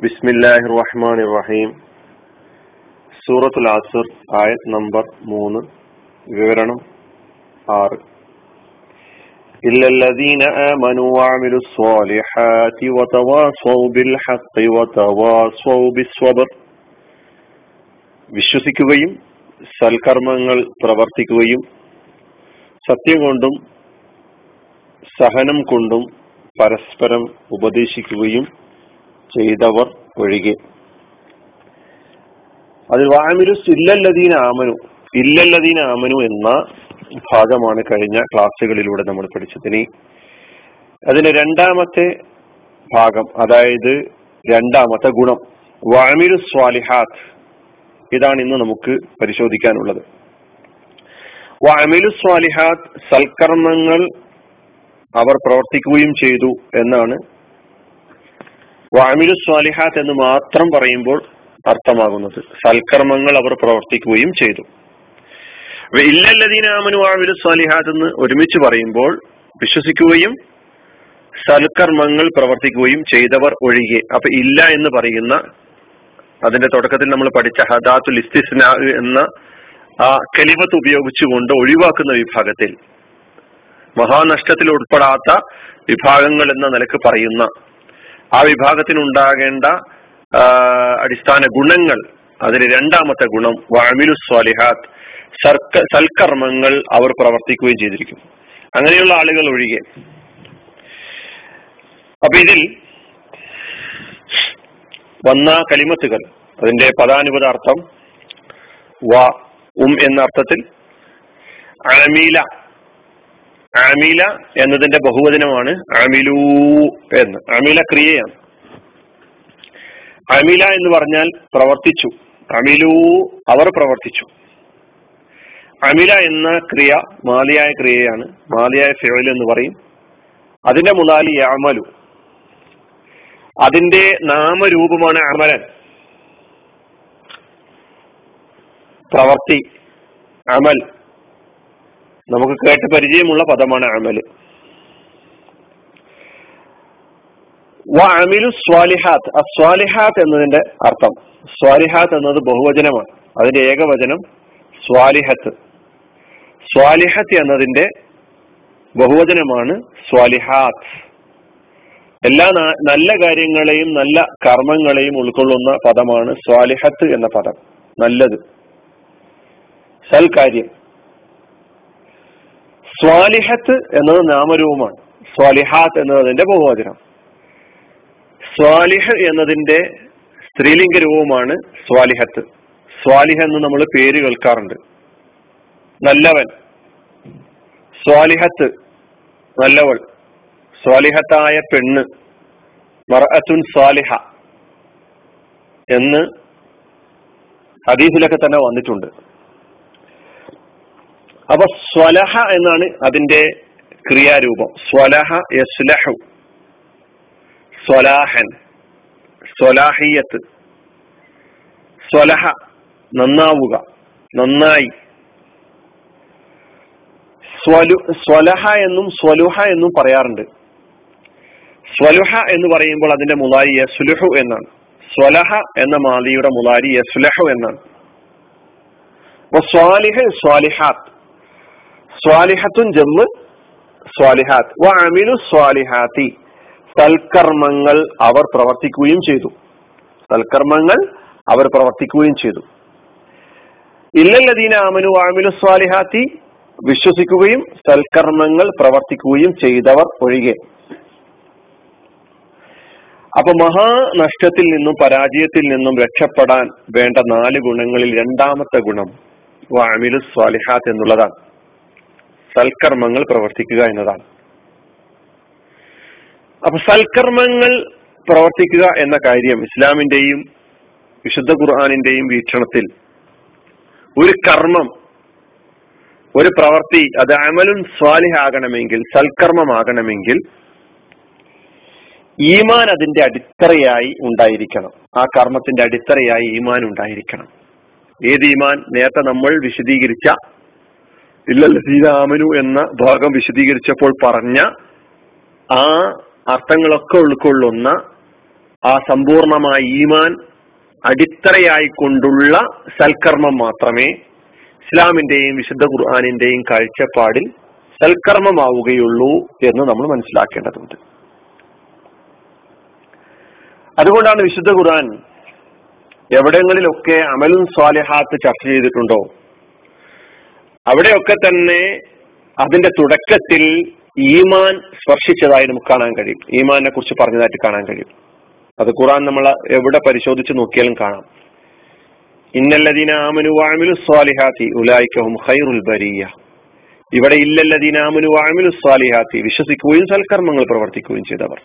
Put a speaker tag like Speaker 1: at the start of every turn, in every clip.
Speaker 1: ബിസ്മില്ലാഹിർ റഹ്മാനിർ റഹീം സൂറത്തുൽ ആസുർ ആയത് നമ്പർ മൂന്ന് വിവരണം ആറ് إلا الذين آمنوا وعملوا الصالحات وتواصوا بالحق وتواصوا بالصبر വിശ്വസിക്കുകയും സൽക്കർമ്മങ്ങൾ പ്രവർത്തിക്കുകയും സത്യം കൊണ്ടും സഹനം കൊണ്ടും പരസ്പരം ഉപദേശിക്കുകയും ചെയ്തവർ ഒഴികെ. അതിൽ വാമിരു ഇല്ലല്ലദീന ആമനു. ഇല്ലല്ലദീന ആമനു എന്ന ഭാഗമാണ് കഴിഞ്ഞ ക്ലാസ്സുകളിലൂടെ നമ്മൾ പഠിച്ചത്. ഇനി അതിന് രണ്ടാമത്തെ ഭാഗം അതായത് രണ്ടാമത്തെ ഗുണം വാമിരു സ്വാലിഹാത്ത്. ഇതാണ് ഇന്ന് നമുക്ക് പരിശോധിക്കാനുള്ളത്. വാമിലു സ്വാലിഹാത്ത് സൽക്കർമ്മങ്ങൾ അവർ പ്രവർത്തിക്കുകയും ചെയ്തു എന്നാണ് വാമിലു സ്വാലിഹാത്ത് എന്ന് മാത്രം പറയുമ്പോൾ അർത്ഥമാകുന്നത്. സൽക്കർമ്മങ്ങൾ അവർ പ്രവർത്തിക്കുകയും ചെയ്തു. ഇല്ലല്ലദീനാമനു വാമിലു സ്വാലിഹാത്ത് എന്ന് ഒരുമിച്ച് പറയുമ്പോൾ വിശ്വസിക്കുകയും സൽക്കർമ്മങ്ങൾ പ്രവർത്തിക്കുകയും ചെയ്തവർ ഒഴികെ. അപ്പൊ ഇല്ല എന്ന് പറയുന്ന അതിന്റെ തുടക്കത്തിൽ നമ്മൾ പഠിച്ച ഹദാത്തുൽ ഇസ്തിസ്ന എന്ന ആ കലിമത്ത് ഉപയോഗിച്ചുകൊണ്ട് ഒഴിവാക്കുന്ന വിഭാഗത്തിൽ. മഹാനഷ്ടത്തിൽ ഉൾപ്പെടാത്ത വിഭാഗങ്ങൾ എന്ന നിലയ്ക്ക് പറയുന്ന ആ വിഭാഗത്തിനുണ്ടാകേണ്ട അടിസ്ഥാന ഗുണങ്ങൾ അതിന് രണ്ടാമത്തെ ഗുണം വാമിലു സ്വാലിഹാത്ത് സർക്ക സൽക്കർമ്മങ്ങൾ അവർ പ്രവർത്തിക്കുകയും ചെയ്തിരിക്കും. അങ്ങനെയുള്ള ആളുകൾ ഒഴികെ. അപ്പൊ ഇതിൽ വന്ന കലിമത്തുകൾ അതിന്റെ പദാനുപദാർത്ഥം വ ഉം എന്ന അർത്ഥത്തിൽ അമീല ആമീല എന്നതിന്റെ ബഹുവചനമാണ് അമിലൂ എന്ന്. അമീല ക്രിയയാണ്. അമില എന്ന് പറഞ്ഞാൽ പ്രവർത്തിച്ചു. അമിലൂ അവർ പ്രവർത്തിച്ചു. അമില എന്ന ക്രിയ മാലിയായ ക്രിയയാണ്. മാലിയായ ഫിയൽ എന്ന് പറയും. അതിന്റെ മുതാലി അമലു അതിന്റെ നാമരൂപമാണ് അമലൻ. പ്രവർത്തി അമൽ. നമുക്ക് കേട്ട് പരിചയമുള്ള പദമാണ് അമൽ. അമിലു സ്വാലിഹാത്ത്. അസ്വാലിഹാത്ത് എന്നതിന്റെ അർത്ഥം. സ്വാലിഹാത്ത് എന്നത് ബഹുവചനമാണ്. അതിന്റെ ഏകവചനം സ്വാലിഹത്ത്. സ്വാലിഹത്ത് എന്നതിന്റെ ബഹുവചനമാണ് സ്വാലിഹാത്ത്. എല്ലാ നല്ല കാര്യങ്ങളെയും നല്ല കർമ്മങ്ങളെയും ഉൾക്കൊള്ളുന്ന പദമാണ് സ്വാലിഹത്ത് എന്ന പദം. നല്ലത്. സൽകാര്യം. സ്വാലിഹത്ത് എന്നത് നാമരൂപമാണ്. സ്വാലിഹാത്ത് എന്നതിന്റെ ബഹുവചനം. സ്വാലിഹ എന്നതിന്റെ സ്ത്രീലിംഗ രൂപമാണ് സ്വാലിഹത്ത്. സ്വാലിഹ എന്ന് നമ്മൾ പേര് കേൾക്കാറുണ്ട്. നല്ലവൻ. സ്വാലിഹത്ത് നല്ലവൾ. സ്വാലിഹത്തായ പെണ്ണ്. മറഅത്തുൻ സ്വാലിഹ എന്ന് ഹദീസിലൊക്കെ തന്നെ വന്നിട്ടുണ്ട്. അപ്പൊ സ്വലഹ എന്നാണ് അതിന്റെ ക്രിയാരൂപം. സ്വലഹ യസ്ലഹു. സ്വലാഹൻ. സ്വലാഹിയത്ത്. സ്വലഹ. നന്നാവുക. നന്നായി. സ്വലു സ്വലഹ എന്നും സ്വലുഹ എന്നും പറയാറുണ്ട്. സ്വലുഹ എന്ന് പറയുമ്പോൾ അതിന്റെ മുലാരി യസ്ലുഹു എന്നാണ്. സ്വലഹ എന്ന മാലിയുടെ മുലാരി യസ്ലഹു എന്നാണ്. സ്വാലിഹ് സ്വാലിഹാത്ത്. സ്വാലിഹത്തുൻ ജമ്മ് സ്വാലിഹാത്ത്. വ സ്വാലിഹാത്തി. സൽക്കർമ്മങ്ങൾ അവർ പ്രവർത്തിക്കുകയും ചെയ്തു. സൽക്കർമ്മങ്ങൾ അവർ പ്രവർത്തിക്കുകയും ചെയ്തു. ഇല്ലല്ലദീന അമനു വാമിനു സ്വാലിഹാത്തി വിശ്വസിക്കുകയും സൽക്കർമ്മങ്ങൾ പ്രവർത്തിക്കുകയും ചെയ്തവർ ഒഴികെ. അപ്പൊ മഹാനഷ്ടത്തിൽ നിന്നും പരാജയത്തിൽ നിന്നും രക്ഷപ്പെടാൻ വേണ്ട നാല് ഗുണങ്ങളിൽ രണ്ടാമത്തെ ഗുണം വാമിലു സ്വാലിഹാത്ത് എന്നുള്ളതാണ്. സൽക്കർമ്മങ്ങൾ പ്രവർത്തിക്കുക എന്നതാണ്. അപ്പൊ സൽക്കർമ്മങ്ങൾ പ്രവർത്തിക്കുക എന്ന കാര്യം ഇസ്ലാമിന്റെയും വിശുദ്ധ ഖുർആാനിന്റെയും വീക്ഷണത്തിൽ ഒരു കർമ്മം ഒരു പ്രവർത്തി അത് അമലുൻ സ്വാലിഹാകണമെങ്കിൽ സൽക്കർമ്മമാകണമെങ്കിൽ ഈമാൻ അതിന്റെ അടിത്തറയായി ഉണ്ടായിരിക്കണം. ആ കർമ്മത്തിന്റെ അടിത്തറയായി ഈമാൻ ഉണ്ടായിരിക്കണം. ഏത് ഈമാൻ? നേരത്തെ നമ്മൾ വിശദീകരിച്ച ഇല്ലല്ലീനാമനു എന്ന ഭാഗം വിശദീകരിച്ചപ്പോൾ പറഞ്ഞ ആ അർത്ഥങ്ങളൊക്കെ ഉൾക്കൊള്ളുന്ന ആ സമ്പൂർണമായ ഈമാൻ അടിത്തറയായിക്കൊണ്ടുള്ള സൽക്കർമ്മം മാത്രമേ ഇസ്ലാമിന്റെയും വിശുദ്ധ ഖുർആാനിന്റെയും കാഴ്ചപ്പാടിൽ സൽക്കർമ്മമാവുകയുള്ളൂ എന്ന് നമ്മൾ മനസ്സിലാക്കേണ്ടതുണ്ട്. അതുകൊണ്ടാണ് വിശുദ്ധ ഖുർആൻ എവിടങ്ങളിലൊക്കെ അമലും സ്വാലിഹാത്ത് ചർച്ച ചെയ്തിട്ടുണ്ടോ? അവിടെയൊക്കെ തന്നെ അതിന്റെ തുടക്കത്തിൽ ഈമാൻ സ്പർശിച്ചതായി നമുക്ക് കാണാൻ കഴിയും. ഈമാനെ കുറിച്ച് പറഞ്ഞതായിട്ട് കാണാൻ കഴിയും. അത് ഖുറാൻ നമ്മൾ എവിടെ പരിശോധിച്ച് നോക്കിയാലും കാണാം. ഇന്നല്ലദീന വാമിലു സ്വാലിഹാത്തി ഖൈറുൽ ബരിയ. ഇവിടെ ഇല്ലല്ലദീന വാമിലു സ്വാലിഹാത്തി വിശ്വസിക്കുകയും സൽക്കർമ്മങ്ങൾ പ്രവർത്തിക്കുകയും ചെയ്തവർ.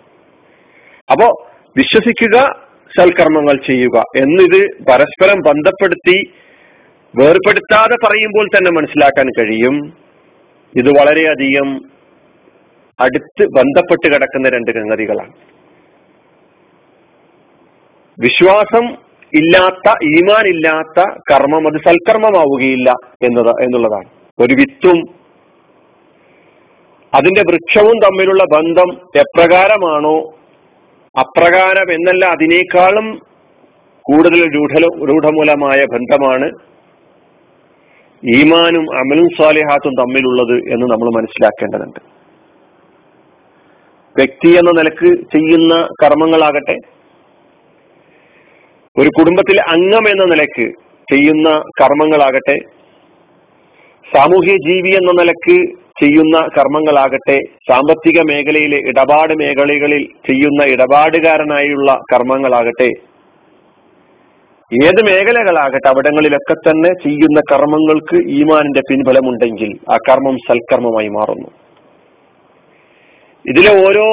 Speaker 1: അപ്പോ വിശ്വസിക്കുക സൽക്കർമ്മങ്ങൾ ചെയ്യുക എന്നിത് പരസ്പരം ബന്ധപ്പെടുത്തി വേർപെടുത്താതെ പറയുമ്പോൾ തന്നെ മനസ്സിലാക്കാൻ കഴിയും. ഇത് വളരെയധികം അടുത്ത് ബന്ധപ്പെട്ട് കിടക്കുന്ന രണ്ട് സംഗതികളാണ് വിശ്വാസം ഇല്ലാത്ത ഈമാൻ ഇല്ലാത്ത കർമ്മം അത് സൽക്കർമ്മമാവുകയില്ല എന്നത് എന്നുള്ളതാണ്. ഒരു വിത്തും അതിന്റെ വൃക്ഷവും തമ്മിലുള്ള ബന്ധം എപ്രകാരമാണോ അപ്രകാരം എന്നല്ല അതിനേക്കാളും കൂടുതൽ രൂഢ രൂഢമൂലമായ ബന്ധമാണ് ഈമാനും അമലും സ്വാലിഹാത്തും തമ്മിലുള്ളത് എന്ന് നമ്മൾ മനസ്സിലാക്കേണ്ടതുണ്ട്. വ്യക്തി എന്ന നിലയ്ക്ക് ചെയ്യുന്ന കർമ്മങ്ങളാകട്ടെ ഒരു കുടുംബത്തിലെ അംഗം എന്ന നിലയ്ക്ക് ചെയ്യുന്ന കർമ്മങ്ങളാകട്ടെ സാമൂഹ്യ ജീവി എന്ന നിലയ്ക്ക് ചെയ്യുന്ന കർമ്മങ്ങളാകട്ടെ സാമ്പത്തിക മേഖലയിലെ ഇടപാട് മേഖലകളിൽ ചെയ്യുന്ന ഇടപാടുകാരനായുള്ള കർമ്മങ്ങളാകട്ടെ ഏത് മേഖലകളാകട്ടെ അവിടങ്ങളിലൊക്കെ തന്നെ ചെയ്യുന്ന കർമ്മങ്ങൾക്ക് ഈമാനിന്റെ പിൻബലമുണ്ടെങ്കിൽ ആ കർമ്മം സൽക്കർമ്മമായി മാറുന്നു. ഇതിലെ ഓരോ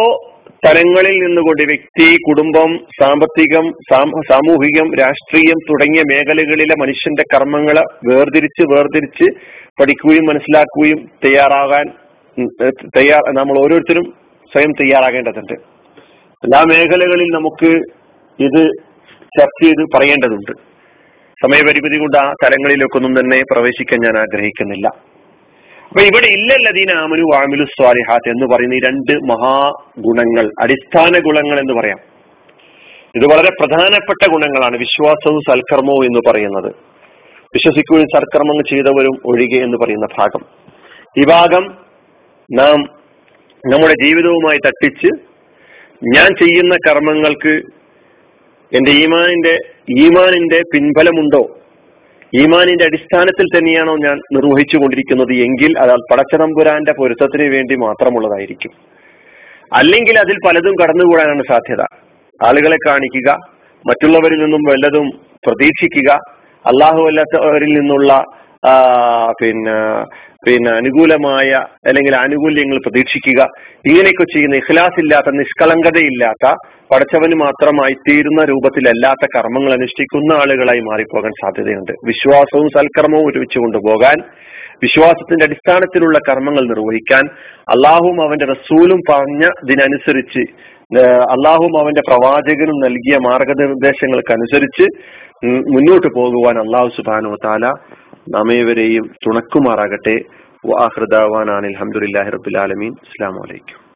Speaker 1: തലങ്ങളിൽ നിന്നുകൊണ്ട് വ്യക്തി കുടുംബം സാമ്പത്തികം സാമൂഹികം രാഷ്ട്രീയം തുടങ്ങിയ മേഖലകളിലെ മനുഷ്യന്റെ കർമ്മങ്ങളെ വേർതിരിച്ച് വേർതിരിച്ച് പഠിക്കുകയും മനസ്സിലാക്കുകയും തയ്യാറാകാൻ തയ്യാർ നമ്മൾ ഓരോരുത്തരും സ്വയം തയ്യാറാകേണ്ടതുണ്ട്. എല്ലാ മേഖലകളിൽ നമുക്ക് ഇത് ചർച്ച ചെയ്ത് പറയേണ്ടതുണ്ട്. സമയപരിമിതി കൊണ്ട് ആ തലങ്ങളിലൊക്കെ ഒന്നും തന്നെ പ്രവേശിക്കാൻ ഞാൻ ആഗ്രഹിക്കുന്നില്ല. അപ്പൊ ഇവിടെ ഇല്ലല്ലദീന ആമനു വാമിലു സ്വാലിഹാത്ത് എന്ന് പറയുന്ന ഈ രണ്ട് മഹാഗുണങ്ങൾ അടിസ്ഥാന ഗുണങ്ങൾ എന്ന് പറയാം. ഇത് വളരെ പ്രധാനപ്പെട്ട ഗുണങ്ങളാണ് വിശ്വാസവും സൽക്കർമ്മവും എന്ന് പറയുന്നത്. വിശ്വസിക്കുകയും സൽക്കർമ്മങ്ങൾ ചെയ്തവരും ഒഴികെ എന്ന് പറയുന്ന ഭാഗം. ഈ ഭാഗം നാം നമ്മുടെ ജീവിതവുമായി തട്ടിച്ച് ഞാൻ ചെയ്യുന്ന കർമ്മങ്ങൾക്ക് എന്റെ ഈമാനിന്റെ ഈമാനിന്റെ പിൻബലമുണ്ടോ? ഈമാനിന്റെ അടിസ്ഥാനത്തിൽ തന്നെയാണോ ഞാൻ നിർവഹിച്ചു കൊണ്ടിരിക്കുന്നത് എങ്കിൽ അത് പടച്ചതമ്പുരാന്റെ പൊരുത്തത്തിന് വേണ്ടി മാത്രമുള്ളതായിരിക്കും. അല്ലെങ്കിൽ അതിൽ പലതും കടന്നുകൂടാനാണ് സാധ്യത. ആളുകളെ കാണിക്കുക മറ്റുള്ളവരിൽ നിന്നും വല്ലതും പ്രതീക്ഷിക്കുക അള്ളാഹു അല്ലാത്തവരിൽ നിന്നുള്ള പിന്നെ പിന്നെ അനുകൂലമായ അല്ലെങ്കിൽ ആനുകൂല്യങ്ങൾ പ്രതീക്ഷിക്കുക. ഇങ്ങനെയൊക്കെ ചെയ്യുന്ന ഇഖ്ലാസ് ഇല്ലാത്ത നിഷ്കളങ്കതയില്ലാത്ത പടച്ചവന് മാത്രമായി തീരുന്ന രൂപത്തിലല്ലാത്ത കർമ്മങ്ങൾ അനുഷ്ഠിക്കുന്ന ആളുകളായി മാറിപ്പോകാൻ സാധ്യതയുണ്ട്. വിശ്വാസവും സൽക്കർമ്മവും ഒരുമിച്ച് കൊണ്ടുപോകാൻ വിശ്വാസത്തിന്റെ അടിസ്ഥാനത്തിലുള്ള കർമ്മങ്ങൾ നിർവഹിക്കാൻ അള്ളാഹും അവന്റെ റസൂലും പറഞ്ഞ പറഞ്ഞതിനനുസരിച്ച് അള്ളാഹും അവന്റെ പ്രവാചകനും നൽകിയ മാർഗനിർദ്ദേശങ്ങൾക്ക് അനുസരിച്ച് മുന്നോട്ട് പോകുവാൻ അള്ളാഹു സുബാനു താല നമ്മേവരെയും തുണക്കുമാറാകട്ടെ. വാഹൃദാവാൻ അലഹമുല്ലാഹി റബുലാലമീൻ അസ്സാം വലൈക്കും